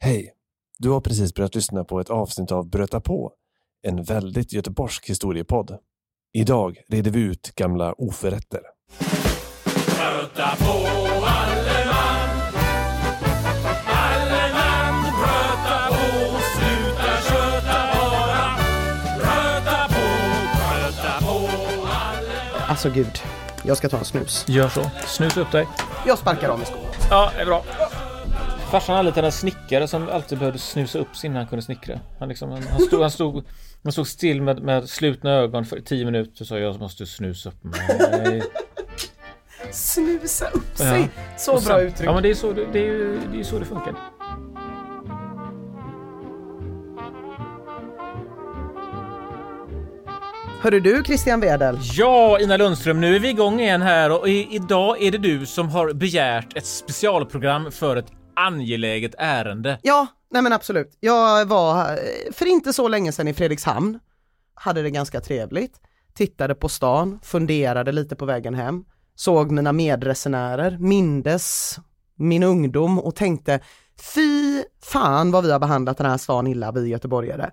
Hej! Du har precis börjat lyssna på ett avsnitt av Bröta på, en väldigt göteborgsk historiepodd. Idag reder vi ut gamla oförrätter. Bröta på alle man Alle man bröta på Sluta köta bara Bröta på, bröta på alle man Alltså gud, jag ska ta en snus. Gör så. Snus upp dig. Jag sparkar av mig skon. Ja, det är bra. Farsan hade lite en snickare som alltid behövde snusa upp sig innan han kunde snickra. Han, liksom, han, han, stod, han, stod, han stod still med, med slutna ögon för tio minuter och sa jag måste snusa upp mig. Snusa upp Ja. sig. Så Och bra sen- uttryck. Ja men det är så det, det, är, ju- det är så det funkar. Hörru du Christian Wedel. Ja, Ina Lundström, nu är vi igång igen här och i, idag är det du som har begärt ett specialprogram för ett angeläget ärende. Ja, nej men absolut. Jag var för inte så länge sedan i Fredrikshamn. Hade det ganska trevligt. Tittade på stan, funderade lite på vägen hem. Såg mina medresenärer, mindes min ungdom och tänkte fy fan vad vi har behandlat den här stan illa vi göteborgare.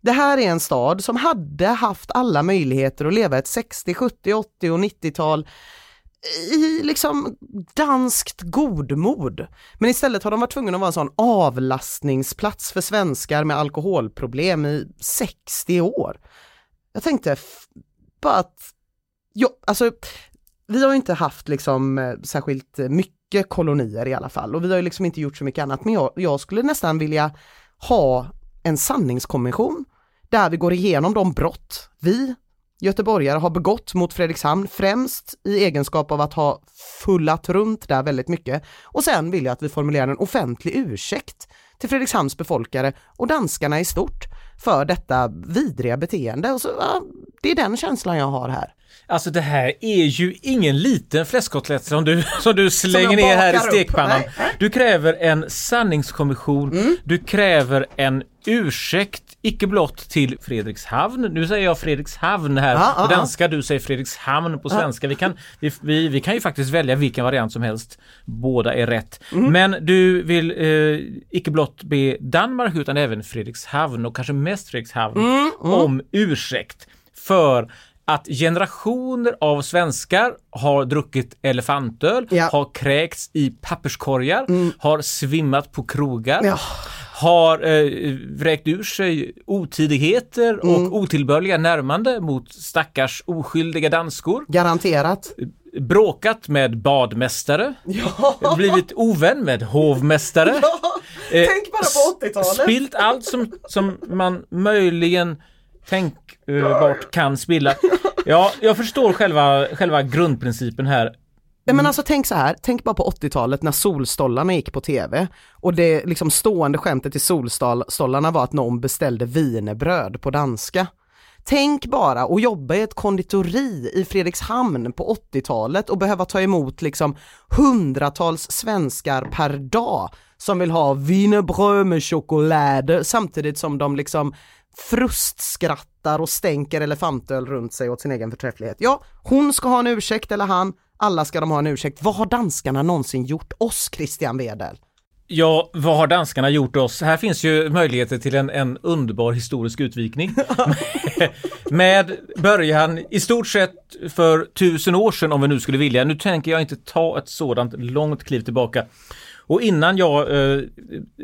Det här är en stad som hade haft alla möjligheter att leva ett 60, 70, 80 och 90-tal i liksom danskt godmod. Men istället har de varit tvungna att vara en sån avlastningsplats för svenskar med alkoholproblem i 60 år. Jag tänkte bara att, ja, alltså vi har ju inte haft liksom eh, särskilt mycket kolonier i alla fall och vi har ju liksom inte gjort så mycket annat men jag, jag skulle nästan vilja ha en sanningskommission där vi går igenom de brott vi göteborgare har begått mot Fredrikshamn, främst i egenskap av att ha fullat runt där väldigt mycket. Och sen vill jag att vi formulerar en offentlig ursäkt till Fredrikshamns befolkare och danskarna i stort för detta vidriga beteende. Och så, ja, det är den känslan jag har här. Alltså det här är ju ingen liten fläskkotlett som du, som du slänger jag ner här i stekpannan. Du kräver en sanningskommission, du kräver en ursäkt, icke blott till Fredrikshavn. Nu säger jag Fredrikshavn här Ja, ja, på ja. danska, du säger Fredrikshamn på svenska. Vi kan, vi, vi, vi kan ju faktiskt välja vilken variant som helst. Båda är rätt. Mm. Men du vill eh, icke blott be Danmark utan även Fredrikshavn och kanske mest Fredrikshavn Mm, om ursäkt för att generationer av svenskar har druckit elefantöl, Ja. Mm. har kräkts i papperskorgar, har svimmat på krogar, Ja. Har eh, vräkt ur sig otidigheter Mm. och otillbörliga närmande mot stackars oskyldiga danskor, Garanterat. bråkat med badmästare, blivit ovän med hovmästare, eh, tänk bara på 80-talet. spilt allt som, som man möjligen tänkbart kan spilla. Ja, jag förstår själva, själva grundprincipen här. Ja, men alltså tänk så här, tänk bara på 80-talet när Solstollarna gick på tv och det liksom stående skämtet i Solstollarna var att någon beställde wienerbröd på danska. Tänk bara att jobba i ett konditori i Fredrikshamn på 80-talet och behöva ta emot liksom hundratals svenskar per dag som vill ha wienerbröd med choklad samtidigt som de liksom frustskrattar och stänker elefantöl runt sig åt sin egen förträfflighet. Ja, hon ska ha en ursäkt eller han, alla ska de ha en ursäkt. Vad har danskarna någonsin gjort oss, Christian Wedel? Ja, vad har danskarna gjort oss? Här finns ju möjligheter till en, en underbar historisk utvikning. med början i stort sett för tusen år sedan om vi nu skulle vilja. Nu tänker jag inte ta ett sådant långt kliv tillbaka. Och innan jag eh,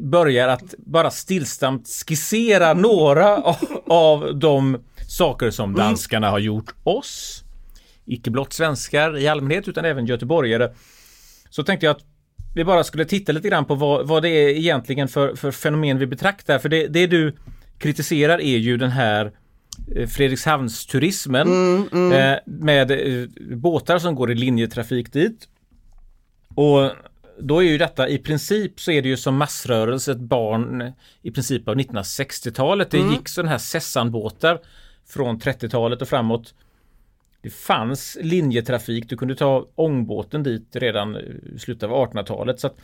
börjar att bara stillsamt skissera några av, av de saker som danskarna har gjort oss, icke blott svenskar i allmänhet utan även göteborgare, så tänkte jag att vi bara skulle titta lite grann på vad, vad det är egentligen för, för fenomen vi betraktar. För det, det du kritiserar är ju den här eh, Fredrikshavnsturismen eh, med eh, båtar som går i linjetrafik dit. Och då är ju detta i princip så är det ju som massrörelse ett barn i princip av 1960-talet. Det gick sådana här Sessanbåtar från 30-talet och framåt. Det fanns linjetrafik, du kunde ta ångbåten dit redan i slutet av 1800-talet. Så att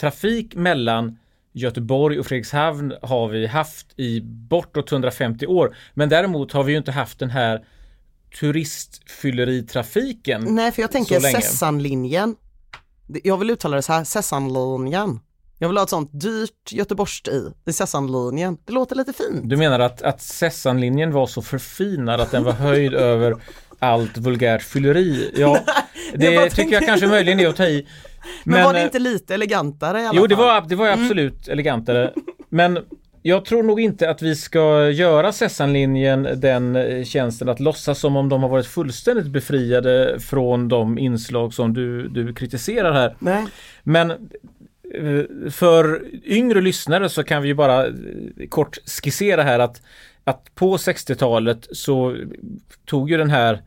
trafik mellan Göteborg och Fredrikshavn har vi haft i bortåt 150 år. Men däremot har vi ju inte haft den här turistfylleritrafiken. Nej, för jag tänker. Sessanlinjen. Jag vill uttala det så här, Sessanlinjen. Jag vill ha ett sånt dyrt Göteborgs i, i Sessanlinjen. Det låter lite fint. Du menar att, att Sessanlinjen var så förfinad att den var höjd över allt vulgärt fylleri? Ja, Jag det bara tycker jag kanske möjligen är att ta i. Men, var det eh, inte lite elegantare i alla Jo, fall? det var, det var ju absolut elegantare. Men jag tror nog inte att vi ska göra Sessanlinjen den eh, tjänsten att låtsas som om de har varit fullständigt befriade från de inslag som du, du kritiserar här. Nej. Men för yngre lyssnare så kan vi ju bara eh, kort skissera här att, att på 60-talet så tog ju den här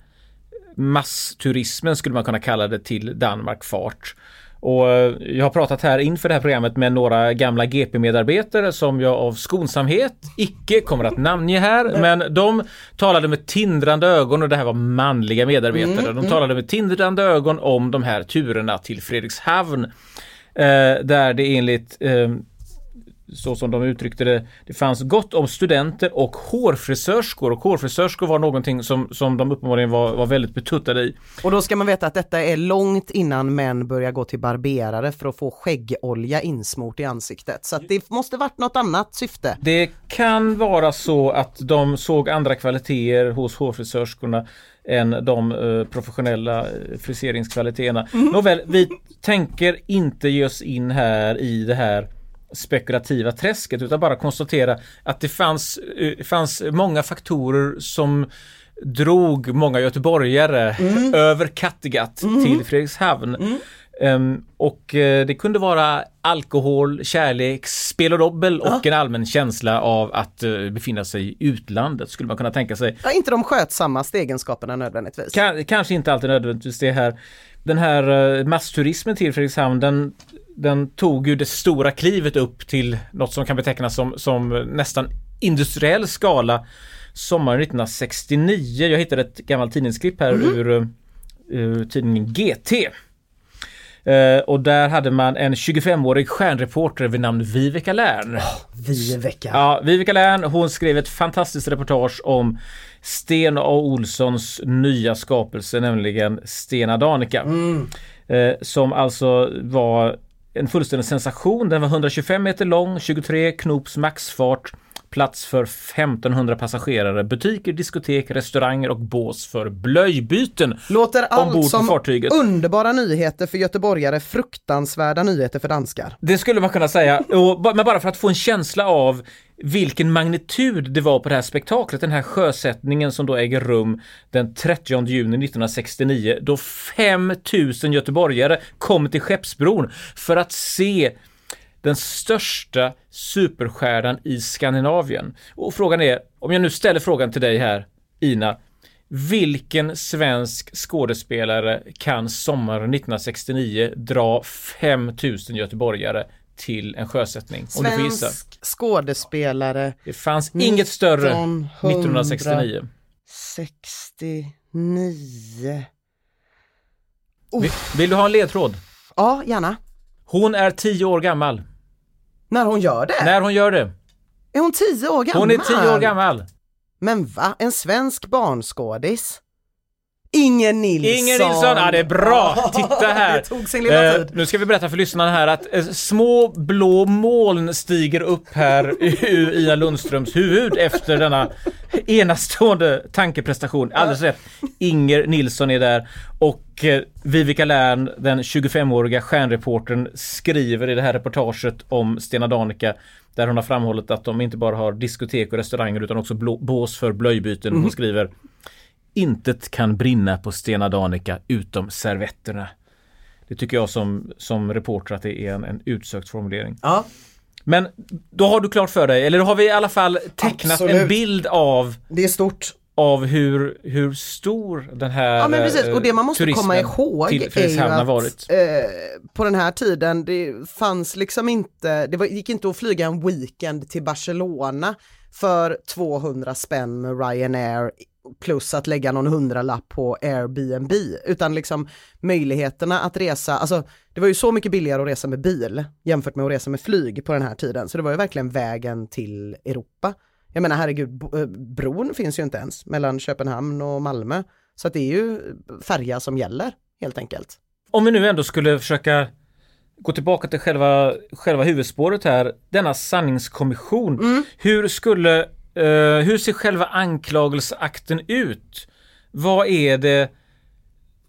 massturismen skulle man kunna kalla det till Danmark fart. Och eh, jag har pratat här inför det här programmet med några gamla GP-medarbetare som jag av skonsamhet icke kommer att namnge här. Men de talade med tindrande ögon och det här var manliga medarbetare. De talade med tindrande ögon om de här turerna till Fredrikshavn. Eh, där det enligt ehm, så som de uttryckte det, det fanns gott om studenter och hårfrisörskor och hårfrisörskor var någonting som, som de uppenbarligen var, var väldigt betuttade i. Och då ska man veta att detta är långt innan män börjar gå till barberare för att få skäggolja insmort i ansiktet. Så att det måste varit något annat syfte. Det kan vara så att de såg andra kvaliteter hos hårfrisörskorna än de eh, professionella eh, friseringskvaliteterna. Nåväl, vi tänker inte ge oss in här i det här spekulativa träsket utan bara konstatera att det fanns, eh, fanns många faktorer som drog många göteborgare över Kattegatt till Fredrikshavn. Ehm, och eh, det kunde vara alkohol, kärlek, spel och dobbel och en allmän känsla av att eh, befinna sig i utlandet skulle man kunna tänka sig. Ja, inte de skötsammaste egenskaperna nödvändigtvis. Ka- kanske inte alltid nödvändigtvis det här. Den här eh, massturismen till Fredrikshavn den, den tog ju det stora klivet upp till något som kan betecknas som, som nästan industriell skala sommaren 1969. Jag hittade ett gammalt tidningsklipp här ur, eh, ur tidningen GT. Eh, och där hade man en 25-årig stjärnreporter vid namn Viveka Lärn. Viveka. Ja, Vivica Lärn, hon skrev ett fantastiskt reportage om Sten A. Olssons nya skapelse, nämligen Stena Danica. Eh, som alltså var en fullständig sensation. Den var 125 meter lång, 23 knops maxfart, plats för 1500 passagerare, butiker, diskotek, restauranger och bås för blöjbyten. Låter allt som fartyget. underbara nyheter för göteborgare, fruktansvärda nyheter för danskar. Det skulle man kunna säga, och, men bara för att få en känsla av vilken magnitud det var på det här spektaklet, den här sjösättningen som då äger rum den 30 juni 1969, då 5000 göteborgare kom till Skeppsbron för att se den största superstjärnan i Skandinavien. Och frågan är, om jag nu ställer frågan till dig här, Ina, vilken svensk skådespelare kan sommaren 1969 dra 5000 göteborgare till en sjösättning? Om du får gissa. Svensk skådespelare Det fanns inget större 1900. 1969. 69. Vill, vill du ha en ledtråd? Ja, gärna. Hon är 10 år gammal. När hon gör det? När hon gör det. Är hon 10 år gammal? Hon är 10 år gammal. Men va? En svensk barnskådis? Inger Nilsson! Inger Nilsson, ja det är bra! Titta här! tog sin lilla Eh, tid. nu ska vi berätta för lyssnarna här att eh, små blå moln stiger upp här ur Ina Lundströms huvud efter denna enastående tankeprestation. Alldeles rätt. Inger Nilsson är där och eh, Vivica Lärn, den 25-åriga stjärnreportern, skriver i det här reportaget om Stena Danica där hon har framhållit att de inte bara har diskotek och restauranger utan också blå, bås för blöjbyten. Hon skriver Intet kan brinna på Stena Danica utom servetterna. Det tycker jag som, som reporter att det är en, en utsökt formulering. Ja, Men då har du klart för dig, eller då har vi i alla fall tecknat en Absolut. bild av, det är stort. av hur, hur stor den här Ja men precis, och det man måste turismen komma ihåg till är ju Fredrikshamn har att varit. eh, på den här tiden det fanns liksom inte, det var, gick inte att flyga en weekend till Barcelona för 200 spänn med Ryanair plus att lägga någon hundralapp på Airbnb utan liksom möjligheterna att resa, alltså det var ju så mycket billigare att resa med bil jämfört med att resa med flyg på den här tiden så det var ju verkligen vägen till Europa. Jag menar herregud, eh, bron finns ju inte ens mellan Köpenhamn och Malmö. Så att det är ju färja som gäller helt enkelt. Om vi nu ändå skulle försöka gå tillbaka till själva, själva huvudspåret här, denna sanningskommission. Mm. Hur skulle, Eh, hur ser själva anklagelseakten ut? Vad är det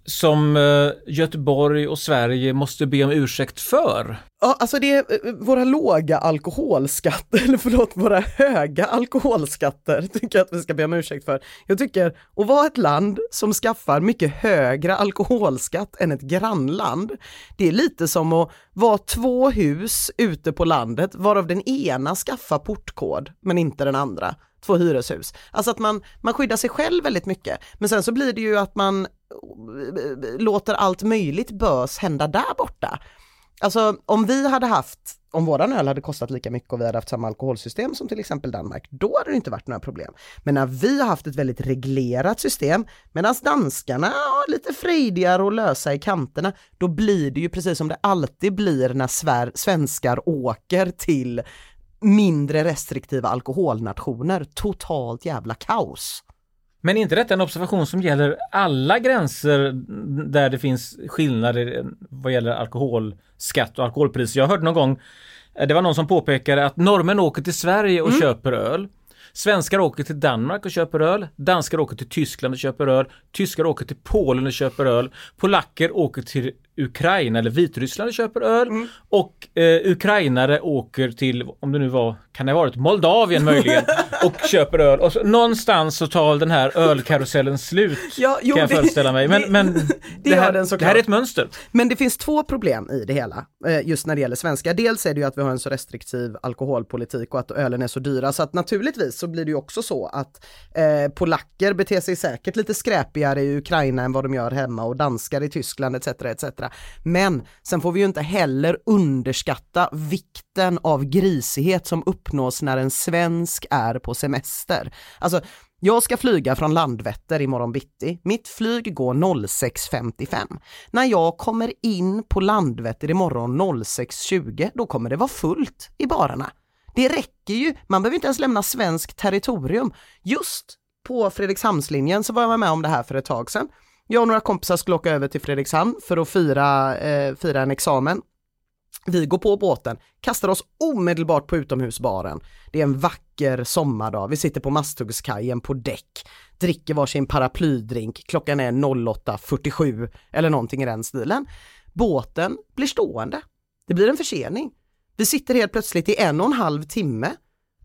som eh, Göteborg och Sverige måste be om ursäkt för? Ja, alltså det är eh, våra låga alkoholskatter, eller förlåt, våra höga alkoholskatter tycker jag att vi ska be om ursäkt för. Jag tycker att vara ett land som skaffar mycket högre alkoholskatt än ett grannland, det är lite som att vara två hus ute på landet varav den ena skaffar portkod men inte den andra. Två hyreshus. Alltså att man, man skyddar sig själv väldigt mycket. Men sen så blir det ju att man låter allt möjligt bös hända där borta. Alltså om vi hade haft, om våran öl hade kostat lika mycket och vi hade haft samma alkoholsystem som till exempel Danmark, då hade det inte varit några problem. Men när vi har haft ett väldigt reglerat system, medan danskarna har lite frejdigare och lösa i kanterna, då blir det ju precis som det alltid blir när svär, svenskar åker till mindre restriktiva alkoholnationer, totalt jävla kaos. Men är inte detta en observation som gäller alla gränser där det finns skillnader vad gäller alkoholskatt och alkoholpris? Jag hörde någon gång, eh, det var någon som påpekade att norrmän åker till Sverige och köper öl. Svenskar åker till Danmark och köper öl. Danskar åker till Tyskland och köper öl. Tyskar åker till Polen och köper öl. Polacker åker till Ukraina eller Vitryssland och köper öl. Och eh, ukrainare åker till, om det nu var, kan det ha varit Moldavien möjligen, och köper öl. Och så, någonstans så tar den här ölkarusellen slut. Ja, jo, kan jag det- föreställa mig. Men, det- men det det, här, det här är ett mönster. Men det finns två problem i det hela, eh, just när det gäller svenska. Dels är det ju att vi har en så restriktiv alkoholpolitik och att ölen är så dyra, så att naturligtvis så blir det ju också så att eh, polacker beter sig säkert lite skräpigare i Ukraina än vad de gör hemma och danskar i Tyskland etc. etc. Men sen får vi ju inte heller underskatta vikten av grisighet som uppnås när en svensk är på semester. Alltså jag ska flyga från Landvetter imorgon bitti. Mitt flyg går 06.55. När jag kommer in på Landvetter imorgon 06.20, då kommer det vara fullt i barerna. Det räcker ju, man behöver inte ens lämna svensk territorium. Just på Fredrikshamnslinjen så var jag med om det här för ett tag sedan. Jag och några kompisar skulle åka över till Fredrikshamn för att fira, eh, fira en examen. Vi går på båten, kastar oss omedelbart på utomhusbaren. Det är en vacker sommardag, vi sitter på Masthuggskajen på däck, dricker varsin paraplydrink, klockan är 08.47 eller någonting i den stilen. Båten blir stående. Det blir en försening. Vi sitter helt plötsligt i en och en halv timme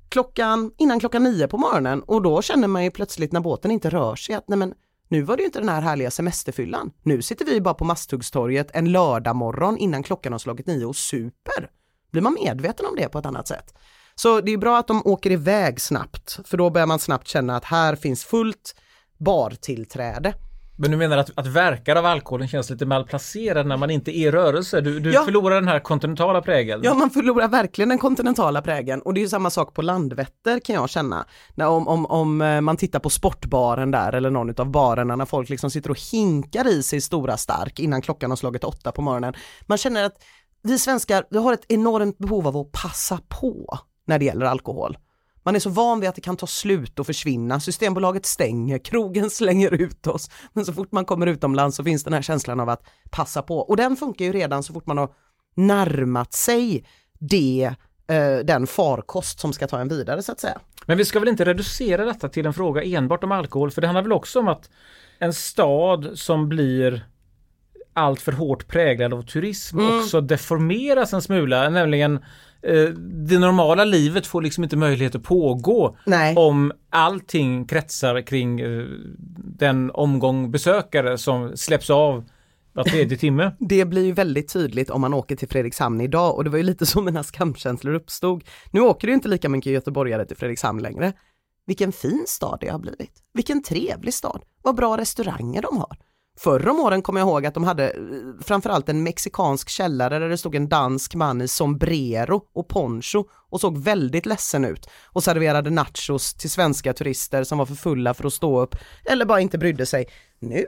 klockan, innan klockan nio på morgonen och då känner man ju plötsligt när båten inte rör sig att nej men nu var det ju inte den här härliga semesterfyllan. Nu sitter vi bara på Masthuggstorget en lördag morgon innan klockan har slagit nio och super. Blir man medveten om det på ett annat sätt? Så det är bra att de åker iväg snabbt, för då börjar man snabbt känna att här finns fullt bartillträde. Men du menar att, att verkar av alkoholen känns lite malplacerad när man inte är i rörelse? Du, du Ja. förlorar den här kontinentala prägeln? Ja, man förlorar verkligen den kontinentala prägen och det är ju samma sak på Landvetter kan jag känna. När om, om, om eh, man tittar på sportbaren där eller någon av barerna när folk liksom sitter och hinkar i sig stora stark innan klockan har slagit åtta på morgonen. Man känner att vi svenskar, vi har ett enormt behov av att passa på när det gäller alkohol. Man är så van vid att det kan ta slut och försvinna. Systembolaget stänger, krogen slänger ut oss. Men så fort man kommer utomlands så finns den här känslan av att passa på. Och den funkar ju redan så fort man har närmat sig det, eh, den farkost som ska ta en vidare så att säga. Men vi ska väl inte reducera detta till en fråga enbart om alkohol, för det handlar väl också om att en stad som blir allt för hårt präglad av turism Mm. också deformeras en smula, nämligen det normala livet får liksom inte möjlighet att pågå Nej. om allting kretsar kring eh, den omgång besökare som släpps av var tredje timme. Det blir ju väldigt tydligt om man åker till Fredrikshamn idag och det var ju lite så mina skamkänslor uppstod. Nu åker det inte lika mycket göteborgare till Fredrikshamn längre. Vilken fin stad det har blivit. Vilken trevlig stad. Vad bra restauranger de har. Förr om åren kommer jag ihåg att de hade eh, framförallt en mexikansk källare där det stod en dansk man i sombrero och poncho och såg väldigt ledsen ut och serverade nachos till svenska turister som var för fulla för att stå upp eller bara inte brydde sig. Nu,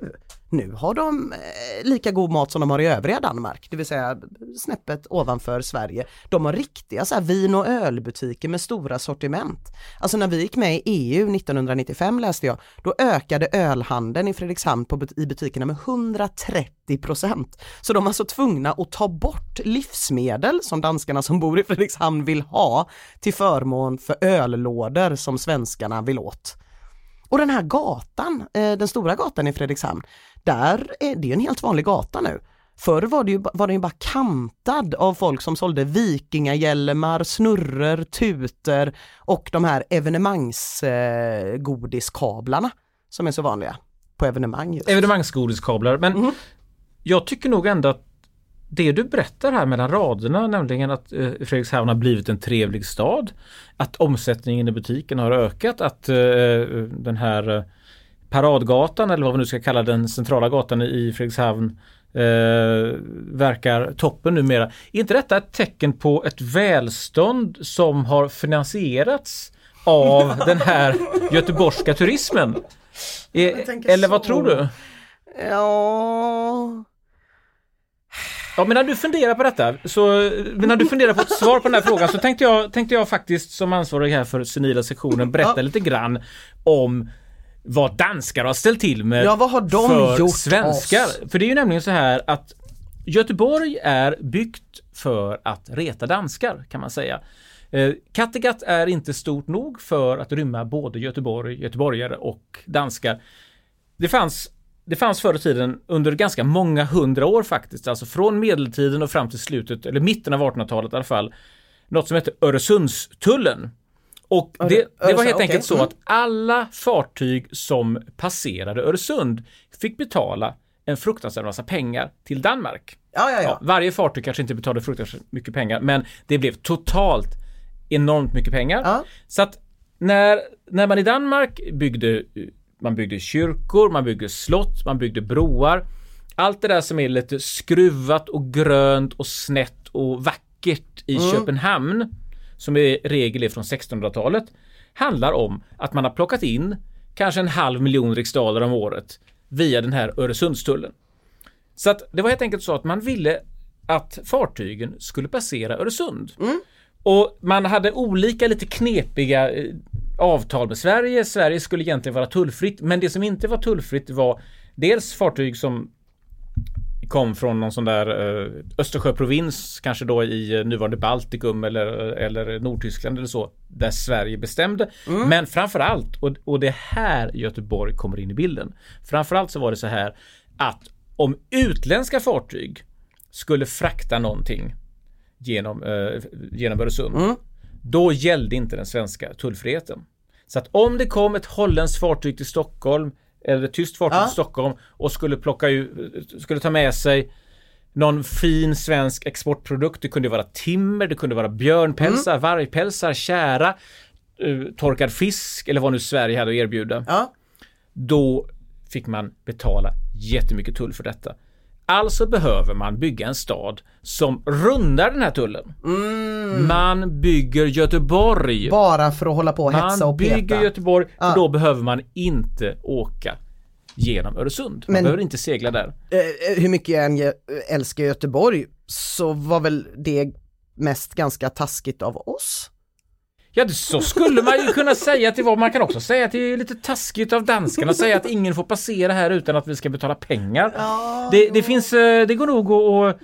nu har de eh, lika god mat som de har i övriga Danmark, det vill säga snäppet ovanför Sverige. De har riktiga så här vin och ölbutiker med stora sortiment. Alltså när vi gick med i EU 1995 läste jag, då ökade ölhandeln i Fredrikshamn på, i butikerna med 130 procent. Så de var så tvungna att ta bort livsmedel som danskarna som bor i Fredrikshamn vill ha till förmån för öllådor som svenskarna vill åt. Och den här gatan, eh, den stora gatan i Fredrikshamn, där är det en helt vanlig gata nu. Förr var, det ju, var den ju bara kantad av folk som sålde vikingahjälmar, snurror, tuter och de här evenemangsgodiskablarna eh, godiskablarna som är så vanliga på evenemang. Just. Evenemangsgodiskablar. Men Mhm. jag tycker nog ändå att det du berättar här mellan raderna, nämligen att eh, Fredrikshamn har blivit en trevlig stad, att omsättningen i butiken har ökat, att eh, den här eh, paradgatan eller vad vi nu ska kalla den centrala gatan i Fredrikshamn eh, verkar toppen numera. Är inte detta ett tecken på ett välstånd som har finansierats av den här göteborgska turismen? Tänker eller vad tror du? Ja, Ja, medan du funderar på detta, så medan du funderar på ett svar på den här frågan så tänkte jag, tänkte jag faktiskt som ansvarig här för senila sektionen berätta Ja. lite grann om vad danskar har ställt till med Ja, vad har de för gjort svenskar. oss? För det är ju nämligen så här att Göteborg är byggt för att reta danskar kan man säga. Eh, Kattegatt är inte stort nog för att rymma både Göteborg, göteborgare och danskar. Det fanns, det fanns förr i tiden under ganska många hundra år faktiskt, alltså från medeltiden och fram till slutet, eller mitten av 1800-talet i alla fall, något som hette Öresundstullen. Och det, det var helt enkelt så Mm. att alla fartyg som passerade Öresund fick betala en fruktansvärd massa pengar till Danmark. ja, ja. Ja, varje fartyg kanske inte betalade fruktansvärt mycket pengar, men det blev totalt enormt mycket pengar. Så att när, när man i Danmark byggde, man byggde kyrkor, man byggde slott, man byggde broar. Allt det där som är lite skruvat och grönt och snett och vackert i Köpenhamn, som i regel är från 1600-talet, handlar om att man har plockat in kanske en halv miljon riksdaler om året via den här Öresundstullen. Så att det var helt enkelt så att man ville att fartygen skulle passera Öresund. Och man hade olika lite knepiga eh, avtal med Sverige. Sverige skulle egentligen vara tullfritt, men det som inte var tullfritt var dels fartyg som kom från någon sån där eh, Östersjöprovins, kanske då i eh, nuvarande Baltikum eller, eller Nordtyskland eller så, där Sverige bestämde. Men framförallt, och, och det är här Göteborg kommer in i bilden. Framförallt så var det så här att om utländska fartyg skulle frakta någonting genom, eh, genom Öresund, då gällde inte den svenska tullfriheten. Så att om det kom ett holländskt fartyg till Stockholm eller ett tyskt fartyg Ja. till Stockholm och skulle plocka ut, skulle ta med sig någon fin svensk exportprodukt. Det kunde vara timmer, det kunde vara björnpälsar, vargpälsar, kära, eh, torkad fisk eller vad nu Sverige hade att erbjuda ja. då fick man betala jättemycket tull för detta. Alltså behöver man bygga en stad som rundar den här tullen. Man bygger Göteborg. Bara för att hålla på och hetsa Man och peta. bygger Göteborg, för då behöver man inte åka genom Öresund. Man Men- behöver inte segla där. eh, hur mycket jag än älskar Göteborg så var väl det mest ganska taskigt av oss. Ja, så skulle man ju kunna säga att det var. Man kan också säga att det är lite taskigt av danskarna att säga att ingen får passera här utan att vi ska betala pengar. Det, det finns, eh, det går nog att och,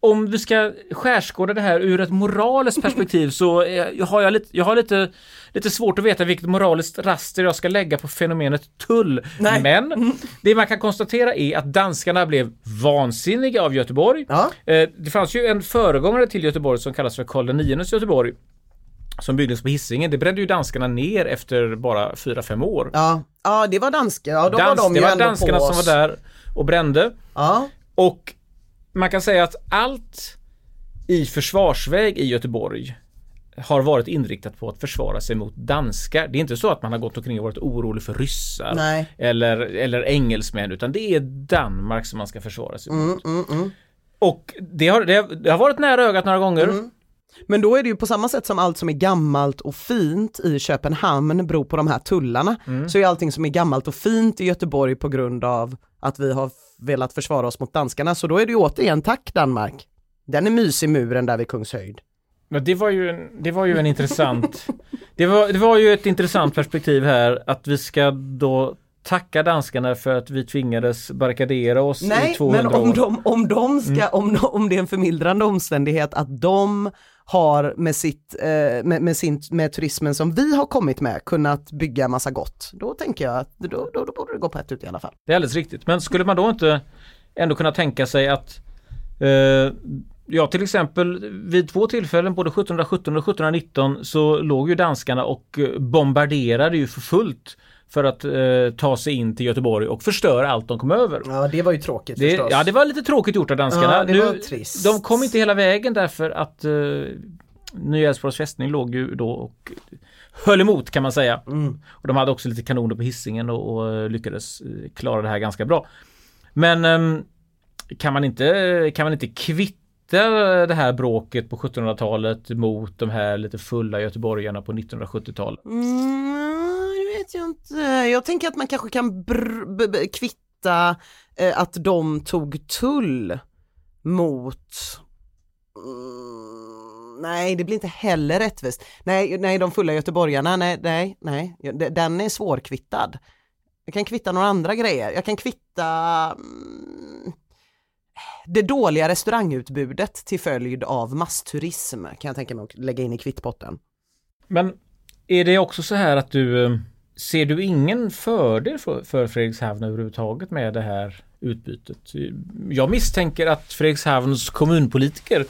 om vi ska skärskåda det här ur ett moraliskt perspektiv så eh, har jag lite, jag har lite, lite svårt att veta vilket moraliskt raster jag ska lägga på fenomenet tull. Nej. Men det man kan konstatera är att danskarna blev vansinniga av Göteborg. Ja. Eh, Det fanns ju en föregångare till Göteborg som kallas för Karl IX Göteborg. Som byggdes på Hisingen. Det brände ju danskarna ner efter bara 4-5 år. Ja, ja det var danska, ja då Dans, var de det ju var danskarna som var där och brände. Ja, Och man kan säga att allt i försvarsväg i Göteborg har varit inriktat på att försvara sig mot danskar. Det är inte så att man har gått omkring och varit orolig för ryssar Nej. eller, eller engelsmän utan det är Danmark som man ska försvara sig mot. mm, mm. Och det har, det, det har varit nära ögat några gånger. Men då är det ju på samma sätt som allt som är gammalt och fint i Köpenhamn beror på de här tullarna. Mm. Så är allting som är gammalt och fint i Göteborg på grund av att vi har velat försvara oss mot danskarna. Så då är det ju återigen tack Danmark. Den är mysig muren där vid Kungshöjd. Men det var ju en, det var ju en intressant det var, det var ju ett intressant perspektiv här att vi ska då tacka danskarna för att vi tvingades barrikadera oss i Nej, 200 men om år. de, om de ska, Mm. om, om det är en förmildrande omständighet att de har med sitt, eh, med, med, sin, med turismen som vi har kommit med kunnat bygga massa gott, då tänker jag att då, då, då borde det gå på ett ut i alla fall. Det är alldeles riktigt. Men skulle man då inte ändå kunna tänka sig att eh, Ja till exempel vid två tillfällen både 1717 och 1719 så låg ju danskarna och bombarderade ju för fullt för att eh, ta sig in till Göteborg och förstöra allt de kom över. Ja, det var ju tråkigt Det, förstås. ja det var lite tråkigt gjort av danskarna. Ja, det var trist. De kom inte hela vägen därför att eh, Nya Älvsborgs fästning låg ju då och höll emot kan man säga. Mm. Och de hade också lite kanoner på hissingen och, och eh, lyckades eh, klara det här ganska bra. Men ehm, kan man inte, kan man inte kvitta det här bråket på 1700-talet mot de här lite fulla göteborgarna på 1970-talet? Mm, vet jag inte. Jag tänker att man kanske kan kvitta eh, att de tog tull mot Mm, nej, det blir inte heller rättvist. Nej, nej, de fulla göteborgarna, nej, nej, nej, den är svårkvittad. Jag kan kvitta några andra grejer. Jag kan kvitta mm, det dåliga restaurangutbudet till följd av massturism kan jag tänka mig att lägga in i kvittpotten. Men är det också så här att du eh, ser du ingen fördel för, för Fredrikshavn överhuvudtaget med det här utbytet? Jag misstänker att Fredrikshavns kommunpolitiker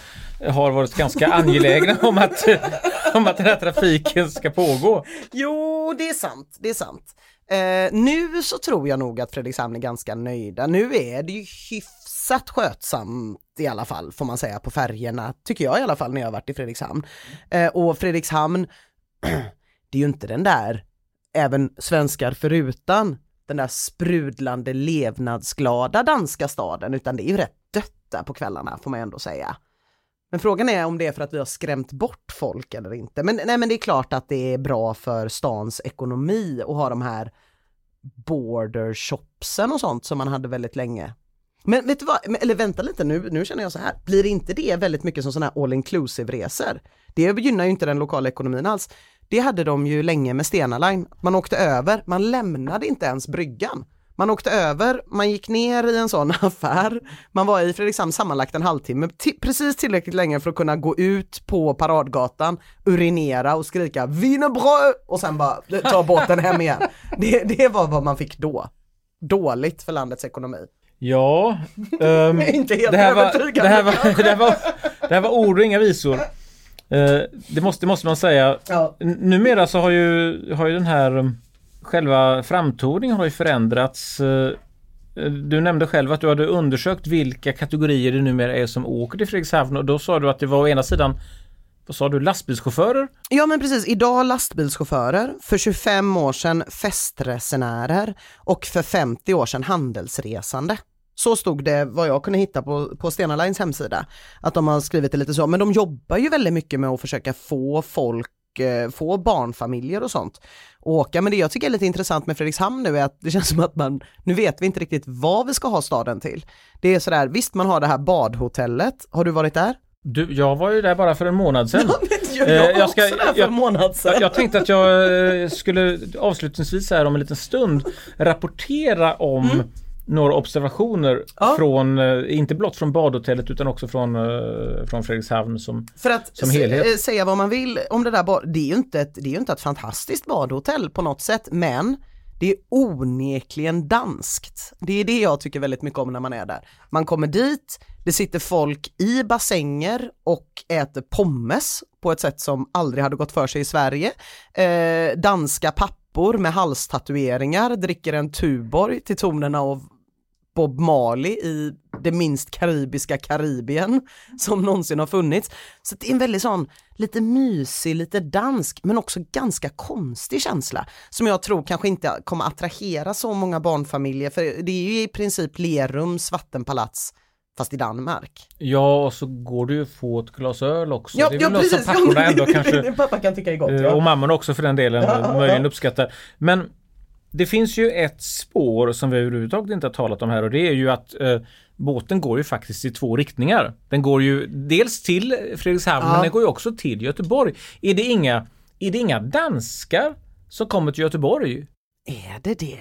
har varit ganska angelägna om att, om att den här trafiken ska pågå. Jo, det är sant, det är sant. Eh, nu så tror jag nog att Fredrikshamn är ganska nöjda. Nu är det ju hyfsat skötsamt i alla fall, får man säga, på färgerna, tycker jag i alla fall när jag har varit i Fredrikshamn. Eh, och Fredrikshamn, det är ju inte den där, även svenskar förutan, den där sprudlande levnadsglada danska staden, utan det är ju rätt dött där på kvällarna, får man ändå säga. Men frågan är om det är för att vi har skrämt bort folk eller inte. Men, nej, men det är klart att det är bra för stans ekonomi att ha de här border shopsen och sånt som man hade väldigt länge. Men vet du vad, eller vänta lite nu, nu känner jag så här, blir inte det väldigt mycket som sådana här all inclusive resor? Det gynnar ju inte den lokala ekonomin alls. Det hade de ju länge med Stena Line. Man åkte över, man lämnade inte ens bryggan. Man åkte över, man gick ner i en sån affär, man var i Fredrikshamn sammanlagt en halvtimme, ti- precis tillräckligt länge för att kunna gå ut på paradgatan, urinera och skrika wienerbröd och sen bara ta båten hem igen. Det, det var vad man fick då. Dåligt för landets ekonomi. Ja, ehm, Inte helt det, här var, det, här var, det, här var, det här var ord och inga visor. Eh, det, måste, det måste man säga. Ja. Numera så har ju, har ju den här um, själva framtoningen har ju förändrats. Eh, Du nämnde själv att du hade undersökt vilka kategorier det numera är som åker till Fredrikshavn och då sa du att det var å ena sidan vad sa du, lastbilschaufförer? Ja men precis, idag lastbilschaufförer, för 25 år sedan festresenärer och för 50 år sedan handelsresande. Så stod det vad jag kunde hitta på, på Stena Lines hemsida. Att de har skrivit det lite så, men de jobbar ju väldigt mycket med att försöka få folk, eh, få barnfamiljer och sånt att åka. Men det jag tycker är lite intressant med Fredrikshamn nu är att det känns som att man, nu vet vi inte riktigt vad vi ska ha staden till. Det är sådär, visst man har det här badhotellet, har du varit där? Du, jag var ju där bara för en månad sedan. jag, Eh, jag ska- också där för jag- en månad sedan. Jag, jag tänkte att jag eh, skulle avslutningsvis här om en liten stund rapportera om några observationer. Ja. från, eh, inte blott från badhotellet utan också från, eh, från Fredrikshavn som För att som helhet. eh, säga vad man vill om det där bad, det är ju inte ett, det är inte ett fantastiskt badhotell på något sätt, men det är onekligen danskt. Det är det jag tycker väldigt mycket om när man är där. Man kommer dit, det sitter folk i bassänger och äter pommes på ett sätt som aldrig hade gått för sig i Sverige. Eh, danska pappor med halstatueringar dricker en Tuborg till tonerna av Bob Marley i det minst karibiska Karibien som någonsin har funnits. Så det är en väldigt sån, lite mysig, lite dansk, men också ganska konstig känsla som jag tror kanske inte kommer attrahera så många barnfamiljer, för det är ju i princip Lerums vattenpalats fast i Danmark. Ja, och så går det ju att få ett glas öl också. Ja, det är ja väl något som precis. papporna ändå kanske Pappa kan tycka är gott. Eh, Ja. Och mamman också för den delen Ja, ja, möjligen uppskattar. Men det finns ju ett spår som vi överhuvudtaget inte har talat om här och det är ju att eh, båten går ju faktiskt i två riktningar. Den går ju dels till Fredrikshavn Ja. men den går ju också till Göteborg. Är det inga, är det inga danskar som kommer till Göteborg? Är det det?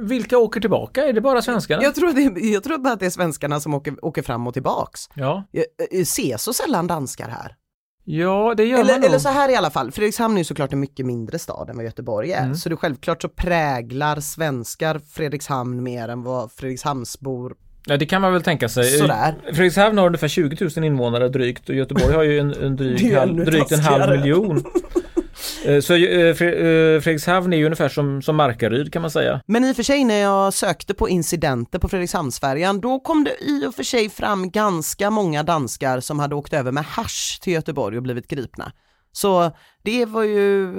Vilka åker tillbaka? Är det bara svenskarna? Jag tror, det, jag tror bara att det är svenskarna som åker, åker fram och tillbaks. Ja. Jag, jag ser så sällan danskar här. Ja, det gör man Eller, nog. eller så här i alla fall, Fredrikshamn är ju såklart en mycket mindre stad än vad Göteborg är. Mm. Så det självklart så präglar svenskar Fredrikshamn mer än vad Fredrikshamnsbor Ja, det kan man väl tänka sig. Sådär. Fredrikshavn har ungefär 20 000 invånare drygt och Göteborg har ju en, en dryg, är halv, drygt en halv miljon. Eh, Så eh, eh, Fredrikshavn är ju ungefär som, som Markaryd kan man säga. Men i och för sig när jag sökte på incidenter på Fredrikshamnsfärjan då kom det i och för sig fram ganska många danskar som hade åkt över med hasch till Göteborg och blivit gripna. Så det var ju,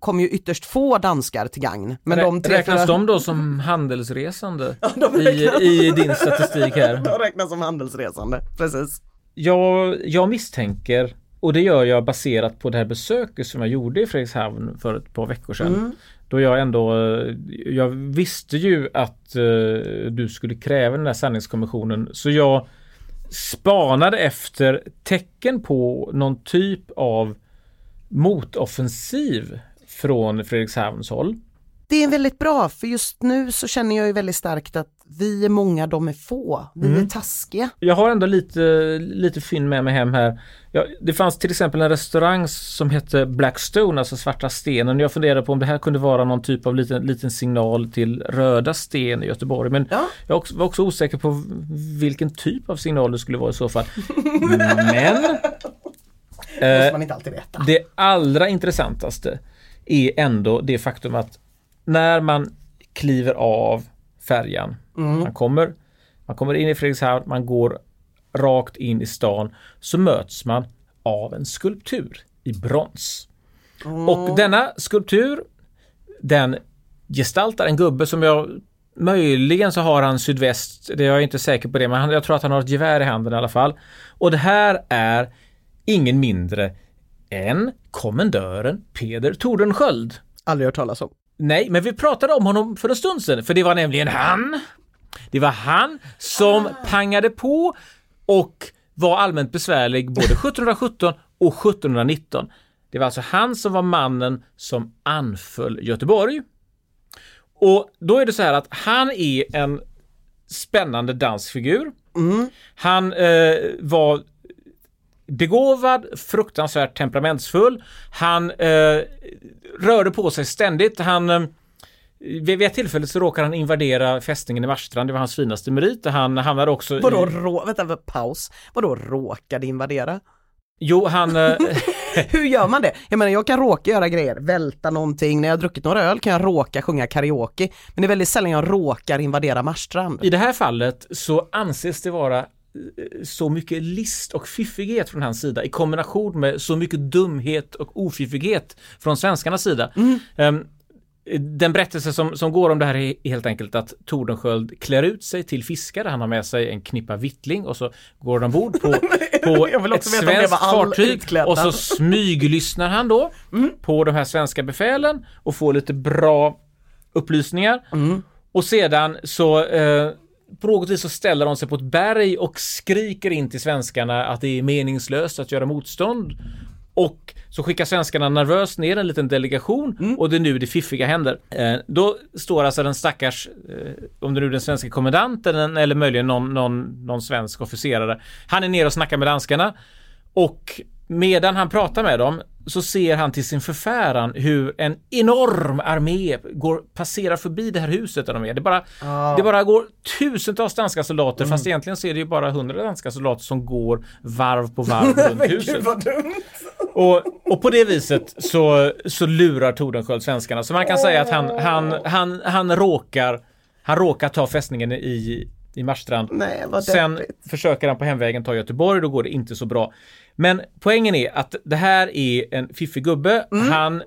kom ju ytterst få danskar till gagn. Men de tre, Räknas fyra- de då som handelsresande de i, i din statistik här? De räknas som handelsresande, precis. Jag, jag misstänker, och det gör jag baserat på det här besöket som jag gjorde i Fredrikshavn för ett par veckor sedan. Mm. Då jag ändå, jag visste ju att eh, du skulle kräva den här sanningskommissionen. Så jag spanade efter tecken på någon typ av motoffensiv från Fredrikshavns håll. Det är väldigt bra för just nu så känner jag ju väldigt starkt att vi är många, de är få. Vi Mm. är taskiga. Jag har ändå lite, lite fynd med mig hem här. Ja, det fanns till exempel en restaurang som hette Blackstone, alltså Svarta stenen. Jag funderade på om det här kunde vara någon typ av liten, liten signal till Röda sten i Göteborg. Men Ja. jag var också osäker på vilken typ av signal det skulle vara i så fall. Men Det måste eh, man inte alltid veta. det allra intressantaste är ändå det faktum att när man kliver av färjan, man, kommer, man kommer in i Fredrikshavn, man går rakt in i stan, så möts man av en skulptur i brons. Och denna skulptur, den gestaltar en gubbe som jag Möjligen så har han sydväst, det är jag inte säker på det, men jag tror att han har ett gevär i handen i alla fall. Och det här är ingen mindre än kommendören Peder Tordenskjöld. Aldrig hört talas om. Nej, men vi pratade om honom för en stund sedan, för det var nämligen han. Det var han som pangade på och var allmänt besvärlig både 1717 och 1719. Det var alltså han som var mannen som anföll Göteborg. Och då är det så här att han är en spännande dansfigur. Han eh, var begåvad, fruktansvärt temperamentsfull. Han eh, rörde på sig ständigt. Han eh, vid ett tillfälle så råkar han invadera fästningen i Marstrand. Det var hans finaste merit. Han hamnade också Vadå i... rå, vänta, paus. Vadå råkade invadera? Jo, han... Eh, Hur gör man det? Jag menar jag kan råka göra grejer, välta någonting, när jag har druckit några öl kan jag råka sjunga karaoke. Men det är väldigt sällan jag råkar invadera Marstrand. I det här fallet så anses det vara så mycket list och fiffighet från hans sida i kombination med så mycket dumhet och ofiffighet från svenskarnas sida. Ehm, den berättelse som, som går om det här är helt enkelt att Tordenskjöld klär ut sig till fiskare. Han har med sig en knippa vittling och så går han ombord på, på ett svenskt fartyg och så smyglyssnar han då på de här svenska befälen och får lite bra upplysningar. Och sedan så eh, på något vis så ställer de sig på ett berg och skriker in till svenskarna att det är meningslöst att göra motstånd. Och så skickar svenskarna nervöst ner en liten delegation och det är nu det fiffiga händer. Eh, då står alltså den stackars, eh, om det nu är den svenska kommendanten eller möjligen någon, någon, någon svensk officerare. Han är nere och snackar med danskarna och medan han pratar med dem så ser han till sin förfäran hur en enorm armé går, passerar förbi det här huset där de är. Det bara, det bara går tusentals danska soldater fast egentligen så är det ju bara hundra danska soldater som går varv på varv runt huset. Och, och på det viset så, så lurar Tordenskjöld svenskarna. Så man kan säga att han, han, han, han råkar han råkar ta fästningen i, i Marstrand. Nej, Sen försöker han på hemvägen ta Göteborg, då går det inte så bra. Men poängen är att det här är en fiffig gubbe. Mm. Han,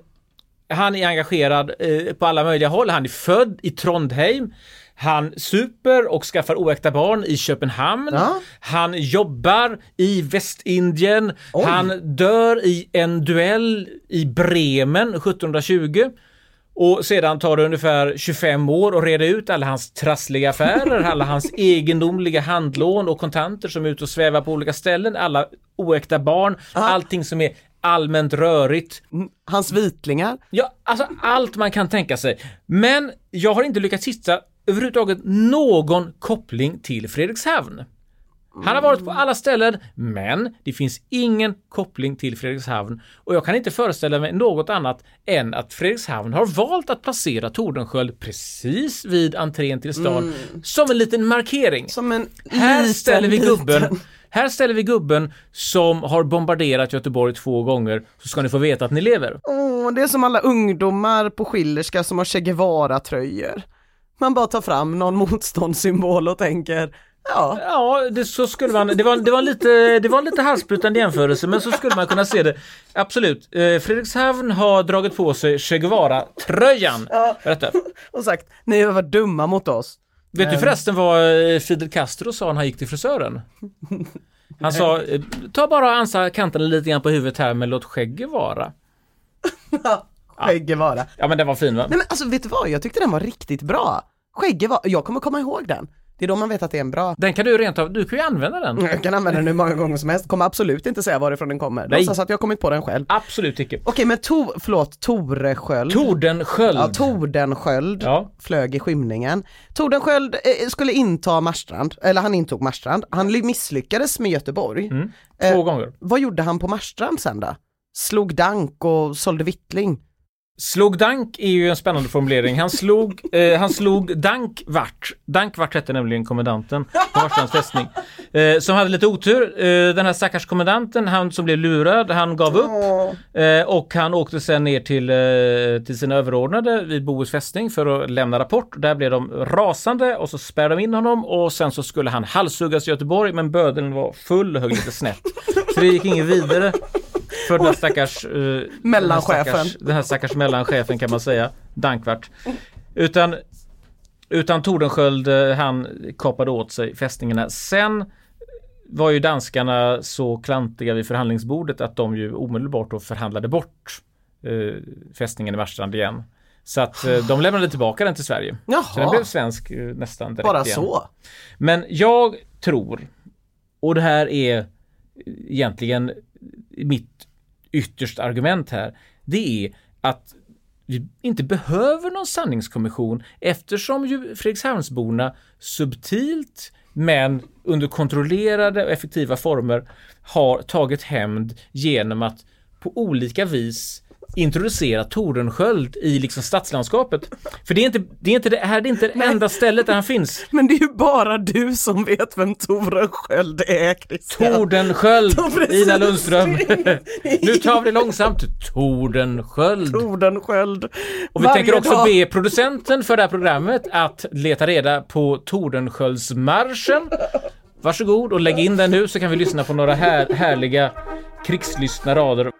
han är engagerad eh, på alla möjliga håll. Han är född i Trondheim. Han super och skaffar oäkta barn i Köpenhamn. Ja. Han jobbar i Västindien. Oj. Han dör i en duell i Bremen 1720. Och sedan tar det ungefär 25 år att reda ut alla hans trassliga affärer, alla hans egendomliga handlån och kontanter som är ute och svävar på olika ställen, alla oäkta barn, allting som är allmänt rörigt. Hans vitlingar. Ja, alltså allt man kan tänka sig. Men jag har inte lyckats hitta överhuvudtaget någon koppling till Fredrikshavn. Han har varit på alla ställen, men det finns ingen koppling till Fredrikshavn och jag kan inte föreställa mig något annat än att Fredrikshavn har valt att placera Tordenskjöld precis vid entrén till stan som en liten markering. Som en Här liten, ställer vi gubben liten- här ställer vi gubben som har bombarderat Göteborg två gånger, så ska ni få veta att ni lever. Åh, det är som alla ungdomar på Schillerska som har Che Guevara-tröjor. Man bara tar fram någon motståndssymbol och tänker, ja, Ja, det, så skulle man, det var, det var lite, det var en lite halsbrytande jämförelse, men så skulle man kunna se det. Absolut. Eh, Fredrikshavn har dragit på sig Che Guevara-tröjan. Berätta. och sagt, ni har varit dumma mot oss. Vet du förresten vad eh, Fidel Castro sa när han gick till frisören? Han sa, eh, ta bara och ansa kanterna lite grann på huvudet här, men låt skägget vara. Che Guevara. Ja, men den var fin va? Nej men alltså vet du vad, jag tyckte den var riktigt bra. Che Guevara, jag kommer komma ihåg den. Det är då man vet att det är en bra. Den kan du rent av, du kan ju använda den. Jag kan använda den hur många gånger som helst, kommer absolut inte säga varifrån den kommer. Nej. Låtsas att jag har kommit på den själv. Absolut icke. Okej men to, förlåt, Toresköld. Tordensköld. Ja, Tordenskjöld Ja. flög i skymningen. Tordenskjöld eh, skulle inta Marstrand, eller han intog Marstrand. Han ly- misslyckades med Göteborg. Mm. Eh, Två gånger. Vad gjorde han på Marstrand sen då? Slog dank och sålde vittling. Slog dank är ju en spännande formulering. Han slog, eh, han slog dank vart. Dank vart hette nämligen kommendanten på Marstrands fästning. Eh, som hade lite otur. Eh, den här stackars kommendanten, han som blev lurad, han gav upp. Eh, och han åkte sen ner till, eh, till sina överordnade vid Bohus fästning för att lämna rapport. Där blev de rasande och så spärrade de in honom och sen så skulle han halshuggas i Göteborg men bödeln var full och högg lite snett. Så det gick inget vidare för den här stackars eh, Mellanchefen. Den här stackars, den här stackars mellanchefen kan man säga, Dankvart. Utan, utan Tordenskjöld, eh, han kapade åt sig fästningarna. Sen var ju danskarna så klantiga vid förhandlingsbordet att de ju omedelbart då förhandlade bort eh, fästningen i Marstrand igen. Så att eh, de lämnade tillbaka den till Sverige. Jaha. Så den blev svensk eh, nästan direkt Bara igen. så? Men jag tror, och det här är egentligen mitt yttersta argument här, det är att vi inte behöver någon sanningskommission eftersom ju Fredrikshamnsborna subtilt men under kontrollerade och effektiva former har tagit hämnd genom att på olika vis introducera Tordenskjöld i liksom stadslandskapet. För det är inte det, är inte det här är inte det enda stället där han finns. Men det är ju bara du som vet vem Torensköld är Christian. Tordenskjöld. Ina Lundström. nu tar vi det långsamt. Tordenskjöld. Tordenskjöld. Och vi Varje tänker också dag. be producenten för det här programmet att leta reda på Tordenskjöldsmarschen. Varsågod och lägg in den nu så kan vi lyssna på några här, härliga krigslystna rader.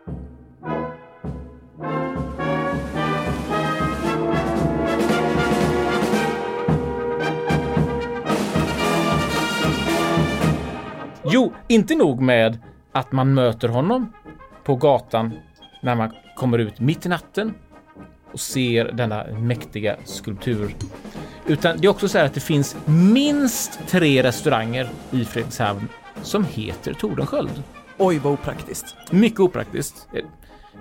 Jo, inte nog med att man möter honom på gatan när man kommer ut mitt i natten och ser denna mäktiga skulptur. Utan det är också så här att det finns minst tre restauranger i Fredrikshamn som heter Tordenskjöld. Oj vad opraktiskt. Mycket opraktiskt. Eh,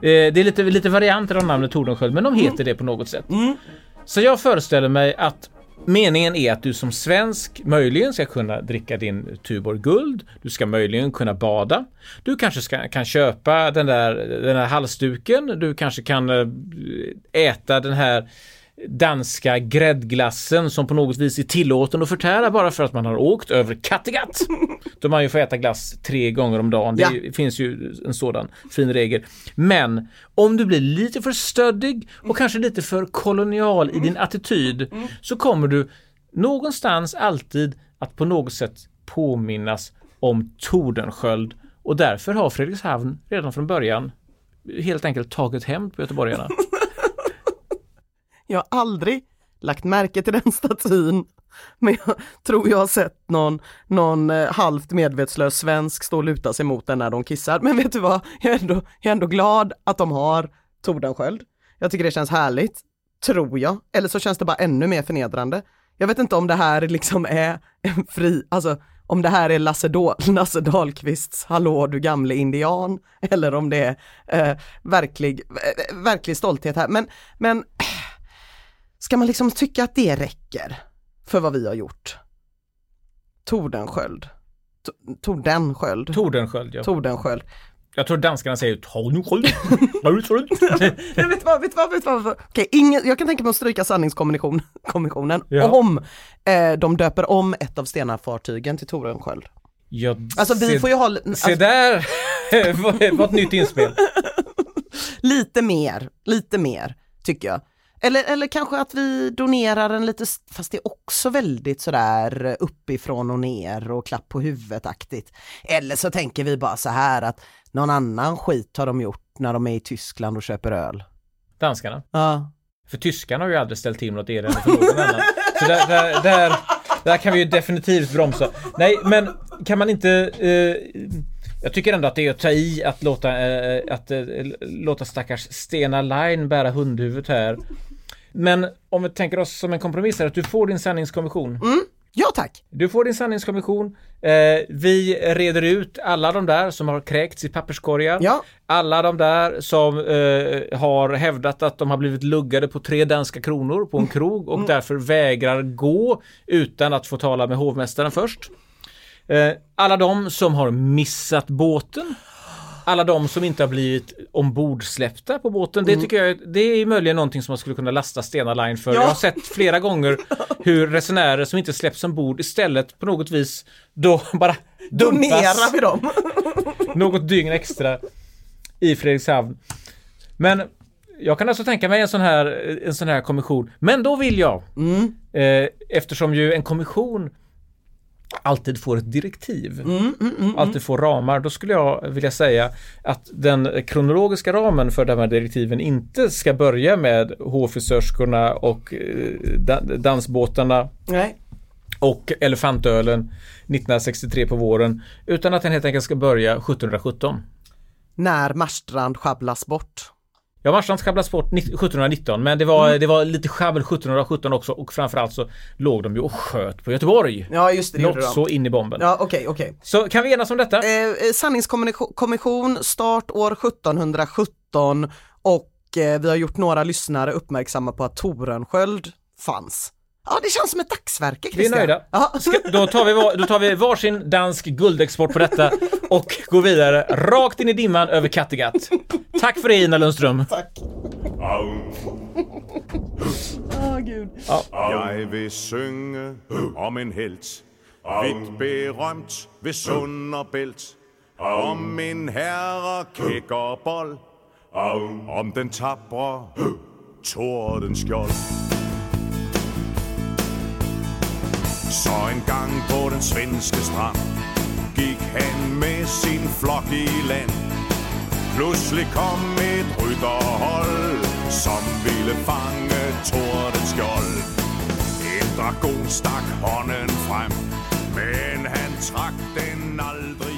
Det är lite, lite varianter av namnet Tordenskjöld, men de heter det på något sätt. Så jag föreställer mig att meningen är att du som svensk möjligen ska kunna dricka din Tuborg Guld. Du ska möjligen kunna bada. Du kanske ska, kan köpa den där, den där halsduken. Du kanske kan eh, äta den här danska gräddglassen som på något vis är tillåten att förtära bara för att man har åkt över Kattegatt. Då man ju får äta glass tre gånger om dagen. Det Ja. finns ju en sådan fin regel. Men om du blir lite för stöddig och kanske lite för kolonial i din attityd så kommer du någonstans alltid att på något sätt påminnas om Tordenskjöld och därför har Fredrikshavn redan från början helt enkelt tagit hämnd på göteborgarna. Jag har aldrig lagt märke till den statyn. Men jag tror jag har sett någon, någon eh, halvt medvetslös svensk stå och luta sig mot den när de kissar. Men vet du vad, jag är ändå, jag är ändå glad att de har Tordenskjöld. Jag tycker det känns härligt, tror jag. Eller så känns det bara ännu mer förnedrande. Jag vet inte om det här liksom är en fri, alltså om det här är Lasse, Dahl, Lasse Dahlqvists Hallå du gamle indian eller om det är eh, verklig, eh, verklig stolthet här. Men, men Ska man liksom tycka att det räcker för vad vi har gjort? Tordenskjöld. To- Tordensköld. Tordenskjöld, ja. Tordensköld. Jag tror danskarna säger. Nej, vet vad, vet vad, vet vad? Okej, ingen, jag kan tänka mig att stryka sanningskommissionen kommissionen Ja. om eh, de döper om ett av Stena-fartygen till Torensköld. Jag Alltså vi se, får ju ha li- Se alltså, där! vad, vad ett nytt inspel. lite mer, lite mer tycker jag. Eller, eller kanske att vi donerar en lite, fast det är också väldigt sådär uppifrån och ner och klapp på huvudet-aktigt. Eller så tänker vi bara så här att någon annan skit har de gjort när de är i Tyskland och köper öl. Danskarna. Ja. För tyskarna har ju aldrig ställt till något elände för någon annan. Så där, där, där, där kan vi ju definitivt bromsa. Nej, men kan man inte... Eh, jag tycker ändå att det är att ta i att låta, eh, att, eh, låta stackars Stena Line bära hundhuvudet här. Men om vi tänker oss som en kompromiss här, att du får din sanningskommission. ja tack! Du får din sanningskommission. Eh, vi reder ut alla de där som har kräkts i papperskorgar. Ja. Alla de där som eh, har hävdat att de har blivit luggade på tre danska kronor på en krog och därför vägrar gå utan att få tala med hovmästaren först. Eh, alla de som har missat båten. Alla de som inte har blivit ombordsläppta på båten. Det tycker jag det är möjligen någonting som man skulle kunna lasta Stena Line för. Ja. Jag har sett flera gånger hur resenärer som inte släpps ombord istället på något vis då bara Donerar vi dem? något dygn extra i Fredrikshavn. Men jag kan alltså tänka mig en sån här, en sån här kommission. Men då vill jag, eh, eftersom ju en kommission alltid får ett direktiv, alltid får ramar, då skulle jag vilja säga att den kronologiska ramen för de här direktiven inte ska börja med hovfrisörskorna och eh, da- dansbåtarna Nej. och elefantölen 1963 på våren, utan att den helt enkelt ska börja 1717. När Marstrand schabblas bort. Ja, Marstrand schabblas bort 19- 1719, men det var, det var lite schabbel 1717 också och framförallt så låg de ju och sköt på Göteborg. Ja just det, Något så in i bomben. Ja okej, okej. Så kan vi enas om detta? Eh, eh, sanningskommission, start år 1717 och eh, vi har gjort några lyssnare uppmärksamma på att Torensköld fanns. Ja det känns som ett dagsverke Vi är Christian. nöjda. Ja. Ska, då, tar vi, var- då tar vi varsin dansk guldexport på detta och går vidare rakt in i dimman över Kattegatt. Tack för det Ina Lundström. Åh, gud. Jeg vil synge om en helt ved sund og bælt Om en herre kækkerbold Om den tabre Tordenskjold Så en gang på den svenske strand. Gik han med sin flok i land. Pludselig kom et rytterhold Som ville fange Tordenskjold En dragon stak hånden frem Men han trak den aldrig